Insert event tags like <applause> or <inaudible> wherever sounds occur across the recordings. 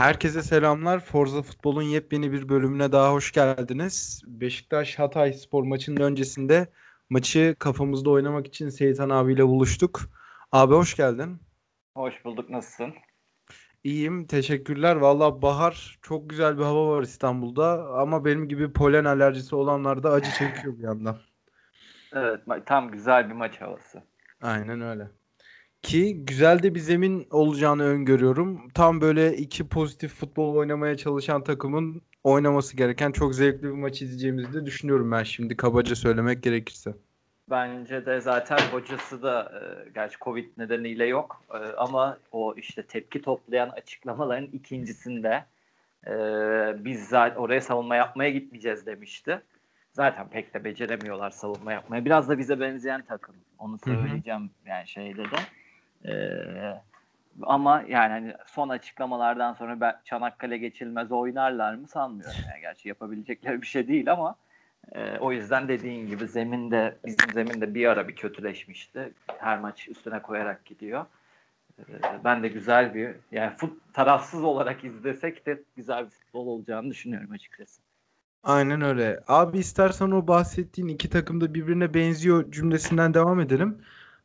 Herkese selamlar. Forza Futbol'un yepyeni bir bölümüne daha hoş geldiniz. Beşiktaş Hatay spor maçının öncesinde maçı kafamızda oynamak için Seyitan abiyle buluştuk. Abi hoş geldin. Hoş bulduk. Nasılsın? İyiyim. Teşekkürler. Valla bahar çok güzel bir hava var İstanbul'da ama benim gibi polen alerjisi olanlar da acı çekiyor bir yandan. Evet. Tam güzel bir maç havası. Aynen öyle. Ki güzel de bir zemin olacağını öngörüyorum. Tam böyle iki pozitif futbol oynamaya çalışan takımın oynaması gereken çok zevkli bir maç izleyeceğimizi de düşünüyorum ben şimdi kabaca söylemek gerekirse. Bence de zaten hocası da e, gerçi Covid nedeniyle yok e, ama o işte tepki toplayan açıklamaların ikincisinde e, biz zaten oraya savunma yapmaya gitmeyeceğiz demişti. Zaten pek de beceremiyorlar savunma yapmaya. Biraz da bize benzeyen takım. Onu söyleyeceğim Hı-hı. yani şeyde de. Ee, ama yani hani son açıklamalardan sonra ben Çanakkale geçilmez oynarlar mı sanmıyorum. Yani gerçi yapabilecekleri bir şey değil ama e, o yüzden dediğin gibi zeminde bizim zeminde bir ara bir kötüleşmişti. Her maç üstüne koyarak gidiyor. E, ben de güzel bir yani fut, tarafsız olarak izlesek de güzel bir futbol olacağını düşünüyorum açıkçası. Aynen öyle. Abi istersen o bahsettiğin iki takım da birbirine benziyor cümlesinden devam edelim.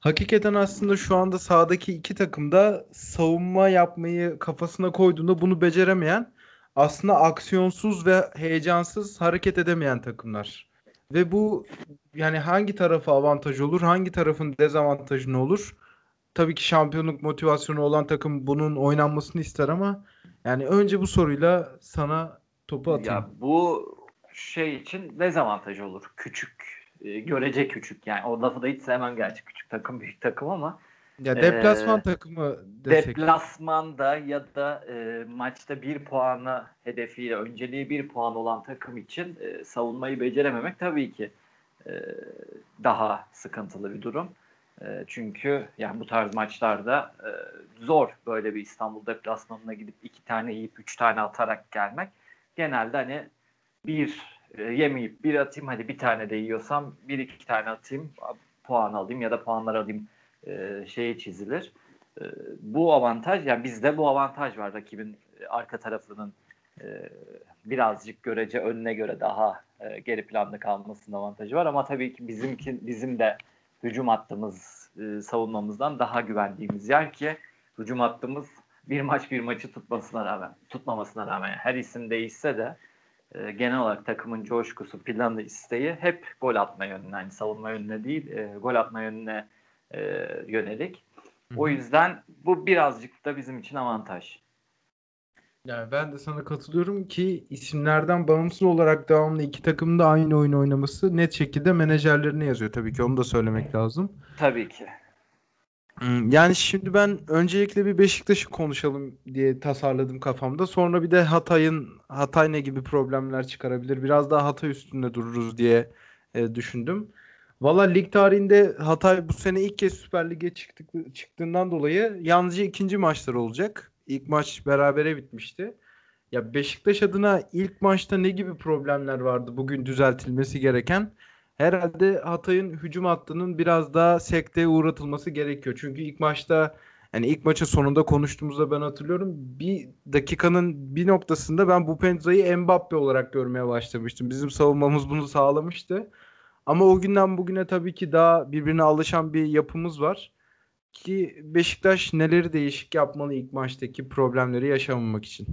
Hakikaten aslında şu anda sahadaki iki takım da savunma yapmayı kafasına koyduğunda bunu beceremeyen aslında aksiyonsuz ve heyecansız hareket edemeyen takımlar. Ve bu yani hangi tarafa avantaj olur, hangi tarafın dezavantajı ne olur? Tabii ki şampiyonluk motivasyonu olan takım bunun oynanmasını ister ama yani önce bu soruyla sana topu atayım. Ya bu şey için dezavantaj olur. Küçük e, görece küçük yani o lafı da hiç sevmem gerçi küçük takım büyük takım ama ya deplasman e, takımı desek. Deplasmanda ya da e, maçta bir puanı hedefiyle önceliği bir puan olan takım için e, savunmayı becerememek tabii ki e, daha sıkıntılı bir durum. E, çünkü yani bu tarz maçlarda e, zor böyle bir İstanbul deplasmanına gidip iki tane yiyip üç tane atarak gelmek. Genelde hani bir e, yemeyip bir atayım. Hadi bir tane de yiyorsam bir iki tane atayım. Puan alayım ya da puanlar alayım e, şeye çizilir. E, bu avantaj yani bizde bu avantaj var rakibin arka tarafının e, birazcık görece önüne göre daha e, geri planda kalmasının avantajı var. Ama tabii ki bizimki bizim de hücum hattımız e, savunmamızdan daha güvendiğimiz yer ki hücum hattımız bir maç bir maçı tutmasına rağmen tutmamasına rağmen her isim değişse de e, genel olarak takımın coşkusu, planı, isteği hep gol atma yönüne, yani savunma yönüne değil, e, gol atma yönüne e, yönelik. Hı-hı. O yüzden bu birazcık da bizim için avantaj. Yani ben de sana katılıyorum ki isimlerden bağımsız olarak devamlı iki takımın da aynı oyun oynaması net şekilde menajerlerine yazıyor tabii ki onu da söylemek lazım. Tabii ki. Hmm, yani şimdi ben öncelikle bir Beşiktaş'ı konuşalım diye tasarladım kafamda. Sonra bir de Hatay'ın Hatay ne gibi problemler çıkarabilir? Biraz daha Hatay üstünde dururuz diye e, düşündüm. Valla lig tarihinde Hatay bu sene ilk kez Süper Lig'e çıktık, çıktığından dolayı yalnızca ikinci maçlar olacak. İlk maç berabere bitmişti. Ya Beşiktaş adına ilk maçta ne gibi problemler vardı bugün düzeltilmesi gereken? Herhalde Hatay'ın hücum hattının biraz daha sekteye uğratılması gerekiyor. Çünkü ilk maçta yani ilk maçın sonunda konuştuğumuzda ben hatırlıyorum. Bir dakikanın bir noktasında ben bu Penza'yı Mbappe olarak görmeye başlamıştım. Bizim savunmamız bunu sağlamıştı. Ama o günden bugüne tabii ki daha birbirine alışan bir yapımız var. Ki Beşiktaş neleri değişik yapmalı ilk maçtaki problemleri yaşamamak için.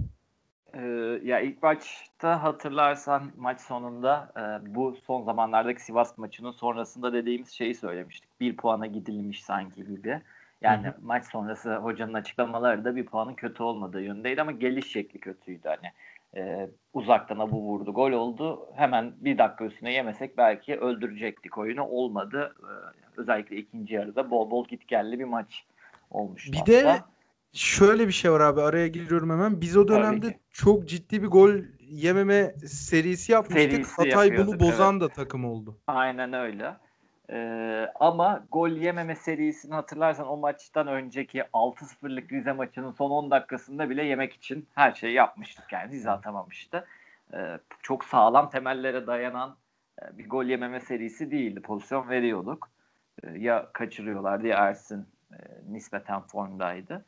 Ee, ya ilk maçta hatırlarsan maç sonunda e, bu son zamanlardaki Sivas maçının sonrasında dediğimiz şeyi söylemiştik. Bir puana gidilmiş sanki gibi. Yani Hı-hı. maç sonrası hocanın açıklamaları da bir puanın kötü olmadığı yönündeydi ama geliş şekli kötüydü. Hani e, uzaktan bu vurdu gol oldu. Hemen bir dakika üstüne yemesek belki öldürecektik oyunu. Olmadı. E, özellikle ikinci yarıda bol bol git geldi bir maç olmuştu. Bir hatta. de şöyle bir şey var abi araya giriyorum hemen. Biz o dönemde çok ciddi bir gol yememe serisi yapmıştık. Serisi Hatay bunu bozan evet. da takım oldu. Aynen öyle. Ee, ama gol yememe serisini hatırlarsan o maçtan önceki 6-0'lık Rize maçının son 10 dakikasında bile yemek için her şeyi yapmıştık. Yani Rize atamamıştı. Ee, çok sağlam temellere dayanan e, bir gol yememe serisi değildi. Pozisyon veriyorduk. Ee, ya kaçırıyorlardı ya Ersin e, nispeten formdaydı.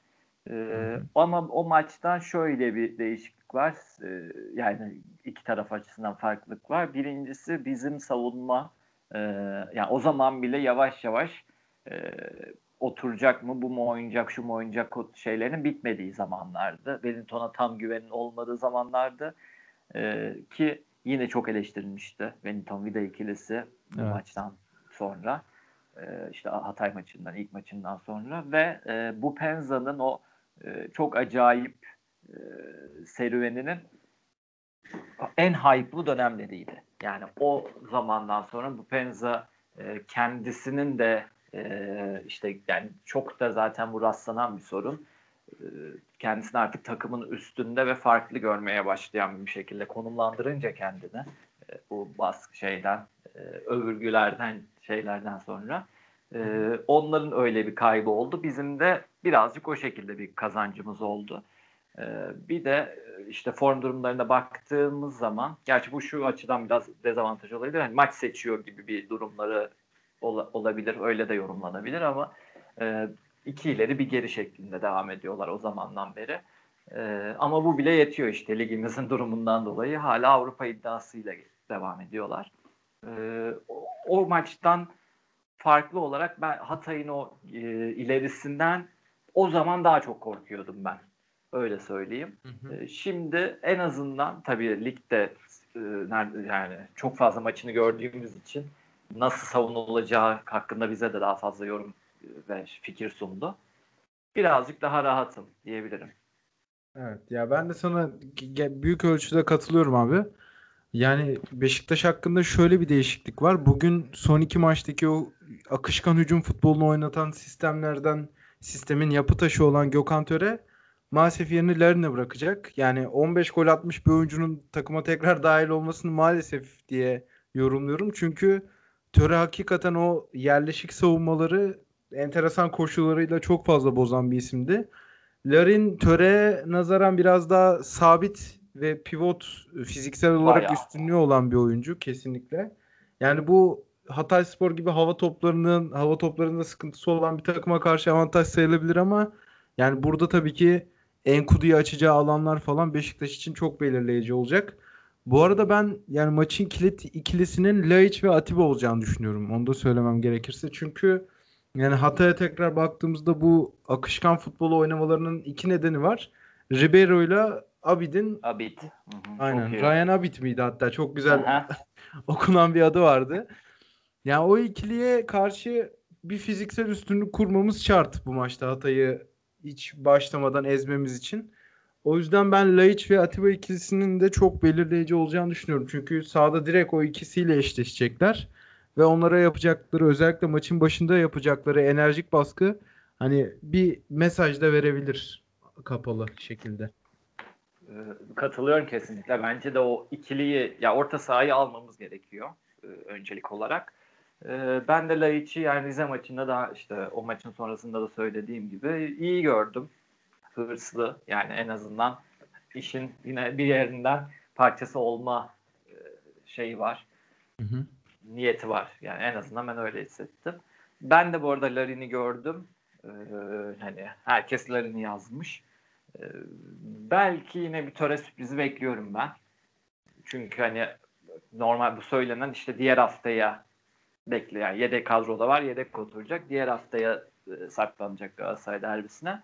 Ee, ama o maçtan şöyle bir değişiklik var. Ee, yani iki taraf açısından farklılık var. Birincisi bizim savunma e, yani o zaman bile yavaş yavaş e, oturacak mı, bu mu oynayacak, şu mu oynayacak şeylerin bitmediği zamanlardı. Wellington'a tam güvenin olmadığı zamanlardı. E, ki yine çok eleştirilmişti Wellington Vida ikilisi bu evet. maçtan sonra. E, işte Hatay maçından, ilk maçından sonra ve e, bu Penza'nın o e, çok acayip e, serüveninin en hype'lı dönemleriydi. Yani o zamandan sonra bu Penza e, kendisinin de e, işte yani çok da zaten bu rastlanan bir sorun. E, kendisini artık takımın üstünde ve farklı görmeye başlayan bir şekilde konumlandırınca kendini e, bu baskı şeyden, e, övürgülerden, şeylerden sonra e, onların öyle bir kaybı oldu. Bizim de birazcık o şekilde bir kazancımız oldu. E, bir de işte form durumlarına baktığımız zaman, gerçi bu şu açıdan biraz dezavantaj olabilir. Hani maç seçiyor gibi bir durumları ol, olabilir, öyle de yorumlanabilir ama e, iki ileri bir geri şeklinde devam ediyorlar o zamandan beri. E, ama bu bile yetiyor işte ligimizin <laughs> durumundan dolayı hala Avrupa iddiasıyla devam ediyorlar. E, o, maçtan farklı olarak ben Hatay'ın o e, ilerisinden o zaman daha çok korkuyordum ben. Öyle söyleyeyim. Hı hı. E, şimdi en azından tabii ligde e, nerede yani çok fazla maçını gördüğümüz için nasıl savunulacağı hakkında bize de daha fazla yorum e, ve fikir sundu. Birazcık daha rahatım diyebilirim. Evet ya ben de sana büyük ölçüde katılıyorum abi. Yani Beşiktaş hakkında şöyle bir değişiklik var. Bugün son iki maçtaki o akışkan hücum futbolunu oynatan sistemlerden sistemin yapı taşı olan Gökhan Töre maalesef yerini Larin'e bırakacak. Yani 15 gol atmış bir oyuncunun takıma tekrar dahil olmasını maalesef diye yorumluyorum. Çünkü Töre hakikaten o yerleşik savunmaları enteresan koşullarıyla çok fazla bozan bir isimdi. Larin Töre nazaran biraz daha sabit ve pivot fiziksel olarak Bayağı. üstünlüğü olan bir oyuncu kesinlikle. Yani bu Hatay Spor gibi hava toplarının hava toplarında sıkıntısı olan bir takıma karşı avantaj sayılabilir ama yani burada tabii ki Enkudu'yu açacağı alanlar falan Beşiktaş için çok belirleyici olacak. Bu arada ben yani maçın kilit ikilisinin Laiç ve Atiba olacağını düşünüyorum. Onu da söylemem gerekirse. Çünkü yani Hatay'a tekrar baktığımızda bu akışkan futbolu oynamalarının iki nedeni var. Ribeiro ile Abid'in Abid. Aynen. Ryan Abid miydi hatta? Çok güzel <laughs> okunan bir adı vardı. Yani o ikiliye karşı bir fiziksel üstünlük kurmamız şart bu maçta Hatay'ı hiç başlamadan ezmemiz için. O yüzden ben Laiç ve Atiba ikilisinin de çok belirleyici olacağını düşünüyorum. Çünkü sahada direkt o ikisiyle eşleşecekler. Ve onlara yapacakları özellikle maçın başında yapacakları enerjik baskı hani bir mesaj da verebilir kapalı şekilde. Ee, katılıyorum kesinlikle. Bence de o ikiliyi ya orta sahayı almamız gerekiyor e, öncelik olarak. Ee, ben de Laiç'i yani Rize maçında da işte o maçın sonrasında da söylediğim gibi iyi gördüm. Hırslı yani en azından işin yine bir yerinden parçası olma e, şeyi var. Hı hı. Niyeti var. Yani en azından ben öyle hissettim. Ben de bu arada Larin'i gördüm. Ee, hani herkes Larin'i yazmış. Ee, belki yine bir töre sürprizi bekliyorum ben. Çünkü hani normal bu söylenen işte diğer haftaya bekle yani yedek kadroda var yedek oturacak. Diğer haftaya e, saklanacak Galatasaray derbisine.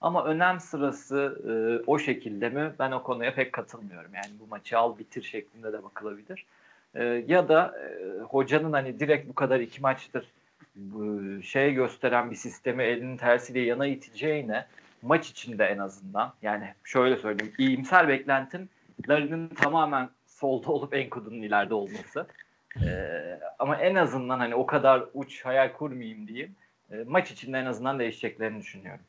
Ama önem sırası e, o şekilde mi? Ben o konuya pek katılmıyorum. Yani bu maçı al bitir şeklinde de bakılabilir. E, ya da e, hocanın hani direkt bu kadar iki maçtır bu şey gösteren bir sistemi elinin tersiyle yana iteceğine maç içinde en azından yani şöyle söyleyeyim iyimser beklentim Larin'in tamamen solda olup Enkudu'nun ileride olması. Ee, ama en azından hani o kadar uç hayal kurmayayım diyeyim. E, maç içinde en azından değişeceklerini düşünüyorum.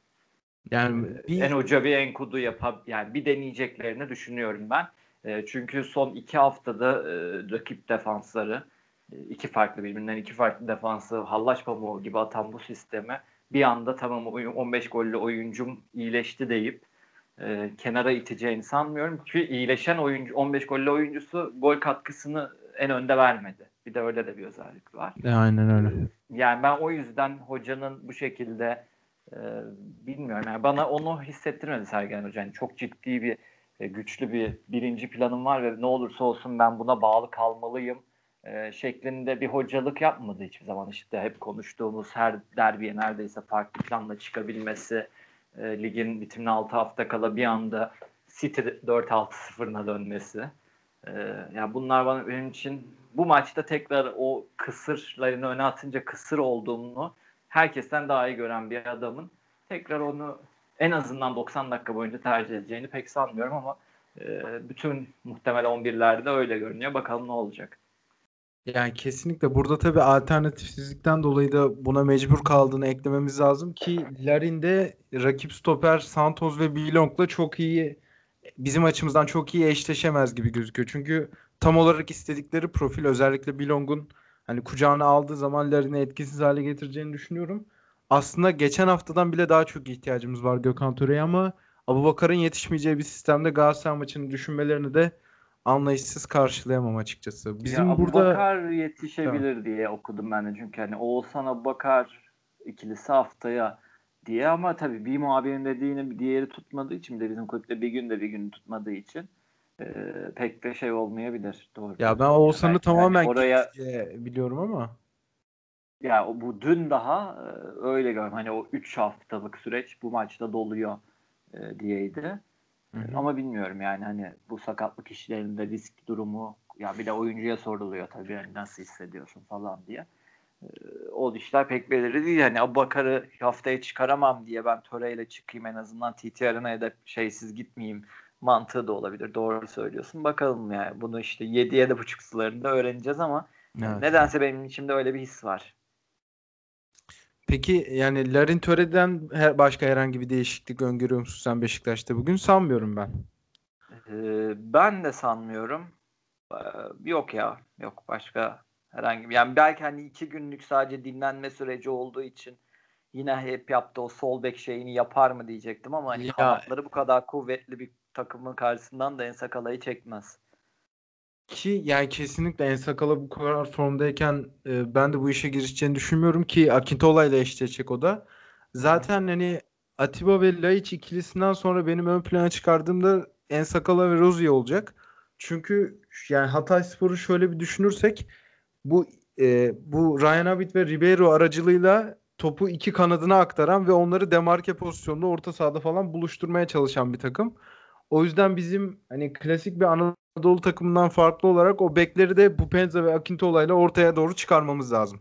Yani ee, bir... en hoca bir Enkudu yapab yani bir deneyeceklerini düşünüyorum ben. E, çünkü son iki haftada e, rakip defansları e, iki farklı birbirinden iki farklı defansı hallaç pamuğu gibi atan bu sisteme bir anda tamam 15 gollü oyuncum iyileşti deyip e, kenara iteceğini sanmıyorum. Çünkü iyileşen oyuncu 15 gollü oyuncusu gol katkısını en önde vermedi. Bir de öyle de bir özellik var. E, aynen öyle. Yani ben o yüzden hocanın bu şekilde e, bilmiyorum. Yani bana onu hissettirmedi Sergen Hoca. Yani çok ciddi bir e, güçlü bir birinci planım var ve ne olursa olsun ben buna bağlı kalmalıyım e, şeklinde bir hocalık yapmadı hiçbir zaman. İşte hep konuştuğumuz her derbiye neredeyse farklı planla çıkabilmesi, e, ligin bitimine 6 hafta kala bir anda City 4-6-0'ına dönmesi. E, yani bunlar bana benim için bu maçta tekrar o kısırlarını öne atınca kısır olduğunu herkesten daha iyi gören bir adamın tekrar onu en azından 90 dakika boyunca tercih edeceğini pek sanmıyorum ama e, bütün muhtemel 11'lerde öyle görünüyor. Bakalım ne olacak. Yani kesinlikle burada tabii alternatifsizlikten dolayı da buna mecbur kaldığını eklememiz lazım ki Larin'de rakip stoper Santos ve Bilong'la çok iyi bizim açımızdan çok iyi eşleşemez gibi gözüküyor. Çünkü tam olarak istedikleri profil özellikle Bilong'un hani kucağına aldığı zaman Larin'i etkisiz hale getireceğini düşünüyorum. Aslında geçen haftadan bile daha çok ihtiyacımız var Gökhan Töre'ye ama Abubakar'ın yetişmeyeceği bir sistemde Galatasaray maçını düşünmelerini de anlayışsız karşılayamam açıkçası. Bizim ya, burada Bakar yetişebilir tamam. diye okudum ben de çünkü hani Oğuzhan Bakar ikilisi haftaya diye ama tabii bir muhabirin dediğini diğeri tutmadığı için de bizim kulüpte bir gün de bir gün tutmadığı için e, pek de şey olmayabilir. Doğru. Ya ben Oğuzhan'ı tamamen yani oraya biliyorum ama ya bu dün daha öyle gördüm. Hani o 3 haftalık süreç bu maçta doluyor e, diyeydi. Hı hı. Ama bilmiyorum yani hani bu sakatlık işlerinde risk durumu ya bir de oyuncuya soruluyor tabii yani nasıl hissediyorsun falan diye. Ee, o işler pek belirli değil. Yani Abubakar'ı haftaya çıkaramam diye ben töreyle çıkayım en azından TT Arena'ya da şeysiz gitmeyeyim mantığı da olabilir. Doğru söylüyorsun. Bakalım yani bunu işte 7-7.5 sularında öğreneceğiz ama evet. nedense benim içimde öyle bir his var. Peki yani Larin Töre'den her, başka herhangi bir değişiklik öngörüyor musun sen Beşiktaş'ta bugün? Sanmıyorum ben. Ee, ben de sanmıyorum. Ee, yok ya. Yok başka herhangi bir. Yani belki hani iki günlük sadece dinlenme süreci olduğu için yine hep yaptı o sol bek şeyini yapar mı diyecektim ama hani ya. kanatları bu kadar kuvvetli bir takımın karşısından da en sakalayı çekmez. Ki yani kesinlikle En Sakala bu kadar formdayken e, ben de bu işe girişeceğini düşünmüyorum ki Akintola ile eşleşecek o da. Zaten hani Atiba ve Laiç ikilisinden sonra benim ön plana çıkardığımda En Sakala ve Rozier olacak. Çünkü yani Hatay Spor'u şöyle bir düşünürsek bu e, bu Ryan Abit ve Ribeiro aracılığıyla topu iki kanadına aktaran ve onları demarke pozisyonda orta sahada falan buluşturmaya çalışan bir takım. O yüzden bizim hani klasik bir Anadolu takımından farklı olarak o bekleri de Bupenza ve Akintola ile ortaya doğru çıkarmamız lazım.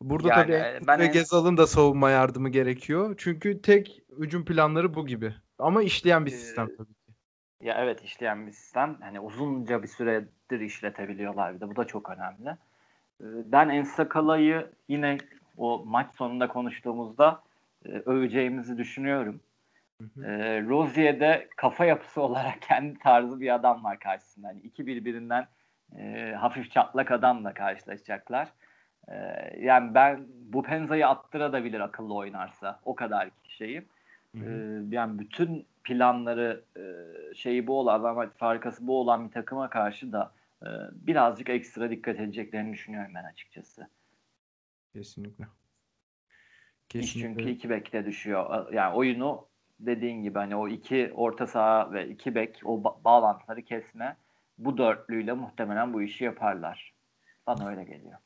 Burada yani, tabii ben ve en... Gezal'ın da savunma yardımı gerekiyor. Çünkü tek hücum planları bu gibi. Ama işleyen bir sistem tabii ki. Ya evet işleyen bir sistem. Hani uzunca bir süredir işletebiliyorlar bir de. Bu da çok önemli. Ben Ensakala'yı yine o maç sonunda konuştuğumuzda öveceğimizi düşünüyorum. E, Rozier'de kafa yapısı <laughs> olarak kendi tarzı bir adam var karşısında. Yani iki birbirinden e, hafif çatlak adamla karşılaşacaklar. E, yani ben bu Penza'yı attırabilir akıllı oynarsa. O kadar şeyim. E, yani bütün planları e, şeyi bu olan ama farkası bu olan bir takıma karşı da e, birazcık ekstra dikkat edeceklerini düşünüyorum ben açıkçası. Kesinlikle. Kesinlikle. çünkü iki bekte düşüyor. Yani oyunu dediğin gibi hani o iki orta saha ve iki bek o ba- bağlantıları kesme bu dörtlüyle muhtemelen bu işi yaparlar. Bana öyle geliyor.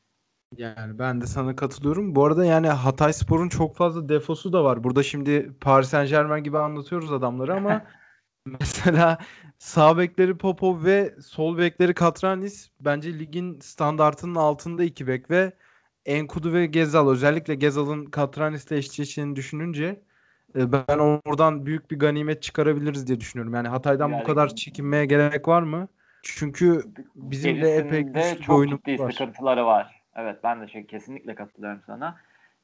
Yani ben de sana katılıyorum. Bu arada yani Hatay Spor'un çok fazla defosu da var. Burada şimdi Paris Saint Germain gibi anlatıyoruz adamları ama <laughs> <laughs> mesela sağ bekleri Popov ve sol bekleri Katranis bence ligin standartının altında iki bek ve Enkudu ve Gezal özellikle Gezal'ın Katranis'le eşleştiğini düşününce e, ben oradan büyük bir ganimet çıkarabiliriz diye düşünüyorum. Yani Hatay'dan yani, bu kadar çekinmeye gerek var mı? Çünkü bizim de epey güçlü çok oyunumuz ciddi var. sıkıntıları var. Evet ben de şey kesinlikle katılıyorum sana.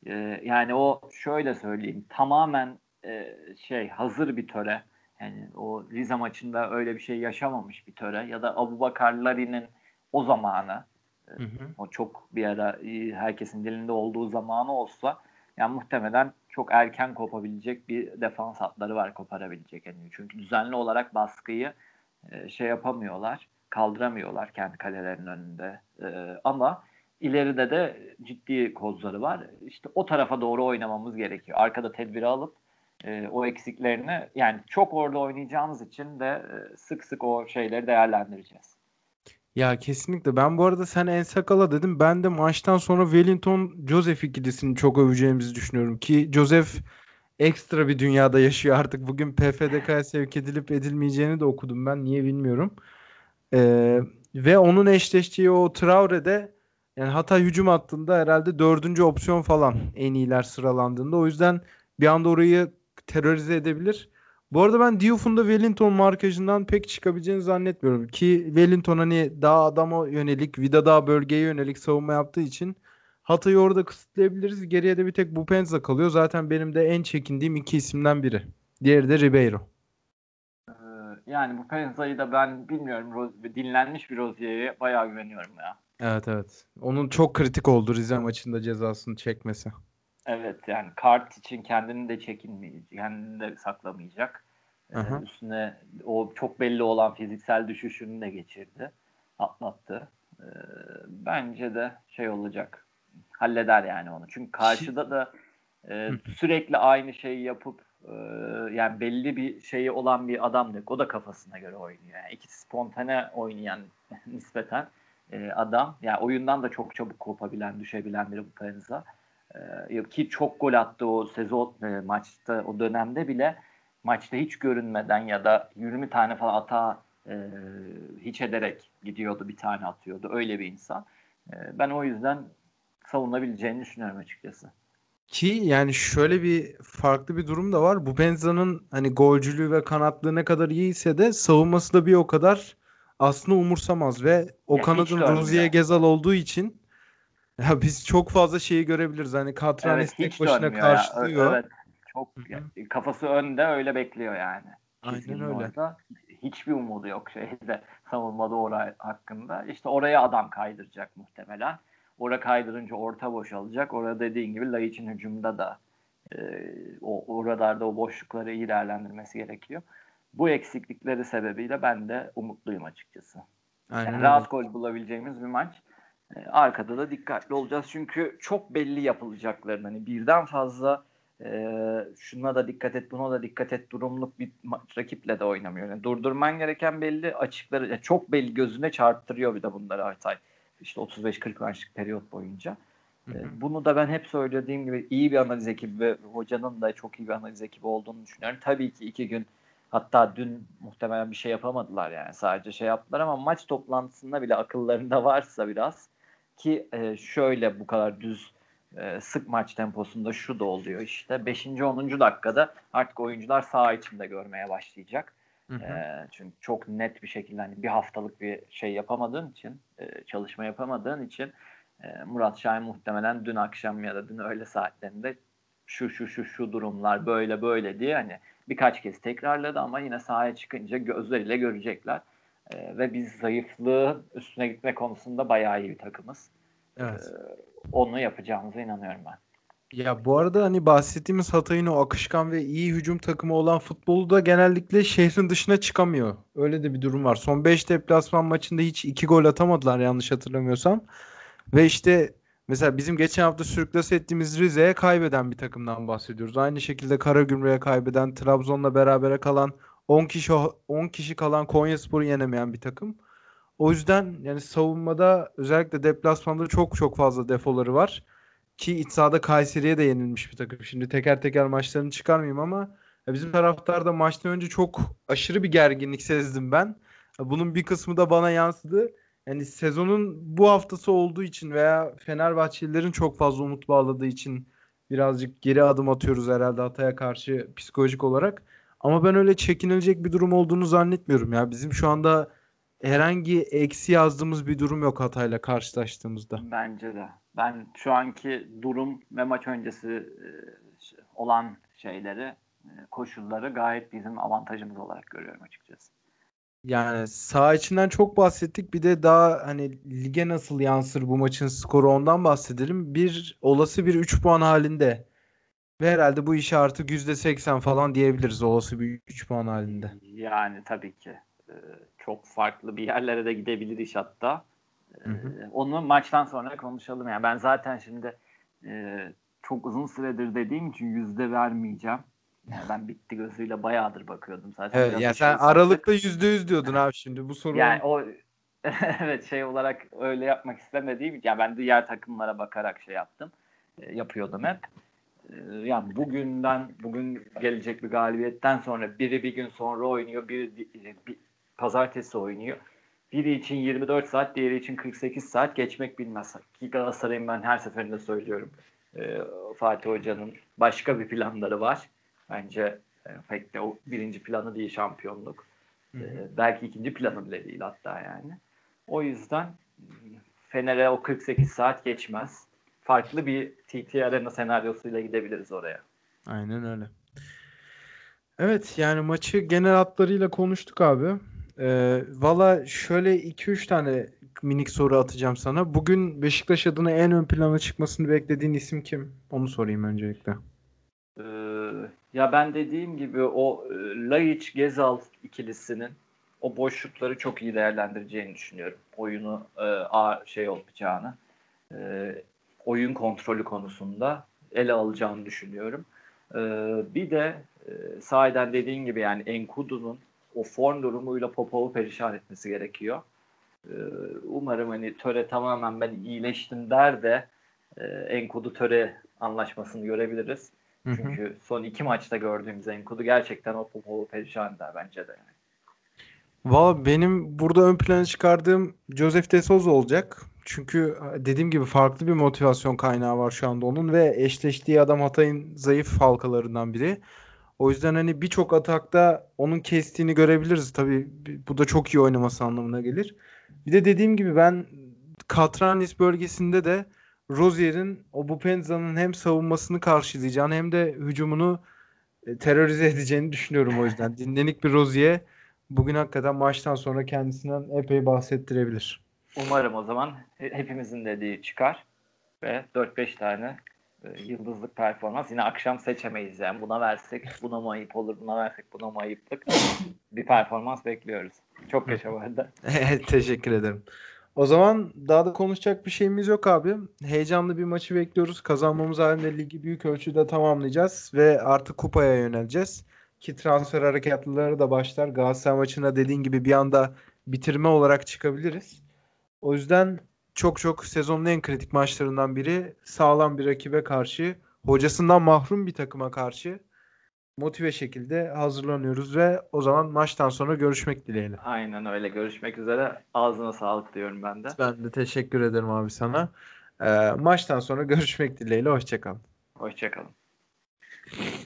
Ee, yani o şöyle söyleyeyim tamamen e, şey hazır bir töre. Yani o Rize maçında öyle bir şey yaşamamış bir töre ya da Abu Bakarlari'nin o zamanı hı hı. o çok bir ara e, herkesin dilinde olduğu zamanı olsa yani muhtemelen çok erken kopabilecek bir defans hatları var koparabilecek. Yani çünkü düzenli olarak baskıyı e, şey yapamıyorlar, kaldıramıyorlar kendi kalelerinin önünde. E, ama ileride de ciddi kozları var. İşte o tarafa doğru oynamamız gerekiyor. Arkada tedbiri alıp e, o eksiklerini yani çok orada oynayacağımız için de e, sık sık o şeyleri değerlendireceğiz. Ya kesinlikle. Ben bu arada sen En Sakala dedim. Ben de maçtan sonra Wellington Joseph ikilisini çok öveceğimizi düşünüyorum ki Joseph ekstra bir dünyada yaşıyor artık. Bugün PFDK'ya <laughs> sevk edilip edilmeyeceğini de okudum ben. Niye bilmiyorum. Ee, ve onun eşleştiği o Traore'de yani Hatay hücum hattında herhalde dördüncü opsiyon falan en iyiler sıralandığında. O yüzden bir anda orayı terörize edebilir. Bu arada ben Diouf'un da Wellington markajından pek çıkabileceğini zannetmiyorum. Ki Wellington hani daha adama yönelik, Vida daha bölgeye yönelik savunma yaptığı için Hatay'ı orada kısıtlayabiliriz. Geriye de bir tek Bupenza kalıyor. Zaten benim de en çekindiğim iki isimden biri. Diğeri de Ribeiro. Ee, yani bu Penza'yı da ben bilmiyorum. Dinlenmiş bir Rozier'e bayağı güveniyorum ya. Evet evet. Onun çok kritik oldu Rize maçında cezasını çekmesi. Evet yani kart için kendini de çekinmeyecek, kendini de saklamayacak. Ee, üstüne o çok belli olan fiziksel düşüşünü de geçirdi, atlattı. Ee, bence de şey olacak, halleder yani onu. Çünkü karşıda da e, sürekli aynı şeyi yapıp e, yani belli bir şeyi olan bir adam yok. O da kafasına göre oynuyor. Yani ikisi spontane oynayan <laughs> nispeten e, adam. Yani oyundan da çok çabuk kopabilen, düşebilen biri bu Penza. E, ki çok gol attı o sezon e, maçta o dönemde bile maçta hiç görünmeden ya da 20 tane falan ata e, hiç ederek gidiyordu bir tane atıyordu. Öyle bir insan. E, ben o yüzden savunabileceğini düşünüyorum açıkçası. Ki yani şöyle bir farklı bir durum da var. Bu Benza'nın hani golcülüğü ve kanatlığı ne kadar iyiyse de savunması da bir o kadar aslında umursamaz ve o ya kanadın Rozier Gezal olduğu için <laughs> ya biz çok fazla şeyi görebiliriz. Hani Katranis evet, tek başına karşılıyor. Evet. Çok yani, kafası önde öyle bekliyor yani. Aynen öyle. Orada hiçbir umudu yok şeyde <laughs> savunmada oraya hakkında. İşte oraya adam kaydıracak muhtemelen. Oraya kaydırınca orta boşalacak. Orada dediğin gibi Laiç'in hücumda da e, o oralarda o boşlukları iyi değerlendirmesi gerekiyor. Bu eksiklikleri sebebiyle ben de umutluyum açıkçası. Aynen yani rahat gol bulabileceğimiz bir maç. E, arkada da dikkatli olacağız çünkü çok belli yapılacaklarını hani birden fazla e, şuna da dikkat et buna da dikkat et durumluk bir rakiple de oynamıyor. Yani durdurman gereken belli açıkları yani çok belli gözüne çarptırıyor bir de bunları Altay. İşte 35-40 maçlık periyot boyunca. Hı hı. Bunu da ben hep söylediğim gibi iyi bir analiz ekibi ve hocanın da çok iyi bir analiz ekibi olduğunu düşünüyorum. Tabii ki iki gün hatta dün muhtemelen bir şey yapamadılar yani sadece şey yaptılar ama maç toplantısında bile akıllarında varsa biraz ki e, şöyle bu kadar düz e, sık maç temposunda şu da oluyor işte 5. 10. dakikada artık oyuncular saha içinde görmeye başlayacak. Hı hı. E, çünkü çok net bir şekilde hani bir haftalık bir şey yapamadığın için e, çalışma yapamadığın için e, Murat Şahin muhtemelen dün akşam ya da dün öğle saatlerinde şu şu şu şu durumlar böyle böyle diye hani birkaç kez tekrarladı ama yine sahaya çıkınca gözleriyle görecekler. E, ve biz zayıflığın üstüne gitme konusunda bayağı iyi bir takımız. Evet. E, onu yapacağımıza inanıyorum ben. Ya bu arada hani bahsettiğimiz Hatay'ın o akışkan ve iyi hücum takımı olan futbolu da genellikle şehrin dışına çıkamıyor. Öyle de bir durum var. Son 5 deplasman maçında hiç 2 gol atamadılar yanlış hatırlamıyorsam. Ve işte mesela bizim geçen hafta sürüklase ettiğimiz Rize'ye kaybeden bir takımdan bahsediyoruz. Aynı şekilde Karagümrük'e kaybeden, Trabzon'la berabere kalan 10 kişi 10 kişi kalan Konyaspor'u yenemeyen bir takım. O yüzden yani savunmada özellikle deplasmanda çok çok fazla defoları var. Ki iç sahada Kayseri'ye de yenilmiş bir takım. Şimdi teker teker maçlarını çıkarmayayım ama bizim taraftarda maçtan önce çok aşırı bir gerginlik sezdim ben. Bunun bir kısmı da bana yansıdı. Yani sezonun bu haftası olduğu için veya Fenerbahçelilerin çok fazla umut bağladığı için birazcık geri adım atıyoruz herhalde Hatay'a karşı psikolojik olarak. Ama ben öyle çekinilecek bir durum olduğunu zannetmiyorum ya. Bizim şu anda herhangi eksi yazdığımız bir durum yok Hatay'la karşılaştığımızda. Bence de. Ben şu anki durum ve maç öncesi e, olan şeyleri, e, koşulları gayet bizim avantajımız olarak görüyorum açıkçası. Yani sağ içinden çok bahsettik. Bir de daha hani lige nasıl yansır bu maçın skoru ondan bahsedelim. Bir olası bir 3 puan halinde. Ve herhalde bu işi artık %80 falan diyebiliriz olası bir 3 puan halinde. Yani tabii ki. Ee, çok farklı bir yerlere de gidebilir iş hatta. Hı hı. Ee, Onu maçtan sonra konuşalım. Yani ben zaten şimdi e, çok uzun süredir dediğim için yüzde vermeyeceğim. Yani ben bitti gözüyle bayağıdır bakıyordum zaten. Evet, yani sen şey. Aralık'ta %100 diyordun abi şimdi bu soru. Yani o <laughs> evet şey olarak öyle yapmak istemediğim için yani ben diğer takımlara bakarak şey yaptım. E, yapıyordum hep. E, yani bugünden bugün gelecek bir galibiyetten sonra biri bir gün sonra oynuyor, biri bir, pazartesi oynuyor. Biri için 24 saat, diğeri için 48 saat geçmek bilmez. Ki Galatasaray'ın ben her seferinde söylüyorum. E, Fatih Hoca'nın başka bir planları var. Bence e, pek de o birinci planı değil şampiyonluk. Ee, belki ikinci planı bile değil hatta yani. O yüzden mm, Fener'e o 48 saat geçmez. Farklı bir TT Arena senaryosuyla gidebiliriz oraya. Aynen öyle. Evet yani maçı genel hatlarıyla konuştuk abi. Ee, Valla şöyle 2-3 tane minik soru atacağım sana. Bugün Beşiktaş adına en ön plana çıkmasını beklediğin isim kim? Onu sorayım öncelikle. Ee, ya ben dediğim gibi o e, Laiç Gezal ikilisinin o boşlukları çok iyi değerlendireceğini düşünüyorum. Oyunu e, ağır şey olacağını, e, oyun kontrolü konusunda ele alacağını düşünüyorum. E, bir de e, sahiden dediğin gibi yani Enkudu'nun o form durumuyla Popov'u perişan etmesi gerekiyor. E, umarım hani Töre tamamen ben iyileştim der de e, Enkudu Töre anlaşmasını görebiliriz. Hı hı. Çünkü son iki maçta gördüğümüz Enkudu gerçekten o Popov'u perişan eder bence de. Yani. Valla benim burada ön plana çıkardığım Joseph de Souza olacak. Çünkü dediğim gibi farklı bir motivasyon kaynağı var şu anda onun ve eşleştiği adam Hatay'ın zayıf halkalarından biri. O yüzden hani birçok atakta onun kestiğini görebiliriz. Tabii bu da çok iyi oynaması anlamına gelir. Bir de dediğim gibi ben Katranis bölgesinde de Rozier'in o Bupenza'nın hem savunmasını karşılayacağını hem de hücumunu e, terörize <laughs> edeceğini düşünüyorum o yüzden. Dinlenik bir Rozier bugün hakikaten maçtan sonra kendisinden epey bahsettirebilir. Umarım o zaman he- hepimizin dediği çıkar ve 4-5 tane e, yıldızlık performans. Yine akşam seçemeyiz yani. Buna versek buna mı ayıp olur, buna versek buna mı ayıplık. bir performans bekliyoruz. Çok yaşa bu arada. <laughs> Teşekkür ederim. O zaman daha da konuşacak bir şeyimiz yok abi. Heyecanlı bir maçı bekliyoruz. Kazanmamız halinde ligi büyük ölçüde tamamlayacağız ve artık kupaya yöneleceğiz. Ki transfer harekatları da başlar. Galatasaray maçına dediğin gibi bir anda bitirme olarak çıkabiliriz. O yüzden çok çok sezonun en kritik maçlarından biri sağlam bir rakibe karşı, hocasından mahrum bir takıma karşı motive şekilde hazırlanıyoruz ve o zaman maçtan sonra görüşmek dileğiyle. Aynen öyle. Görüşmek üzere. Ağzına sağlık diyorum ben de. Ben de teşekkür ederim abi sana. Ee, maçtan sonra görüşmek dileğiyle. Hoşçakalın. Hoşçakalın.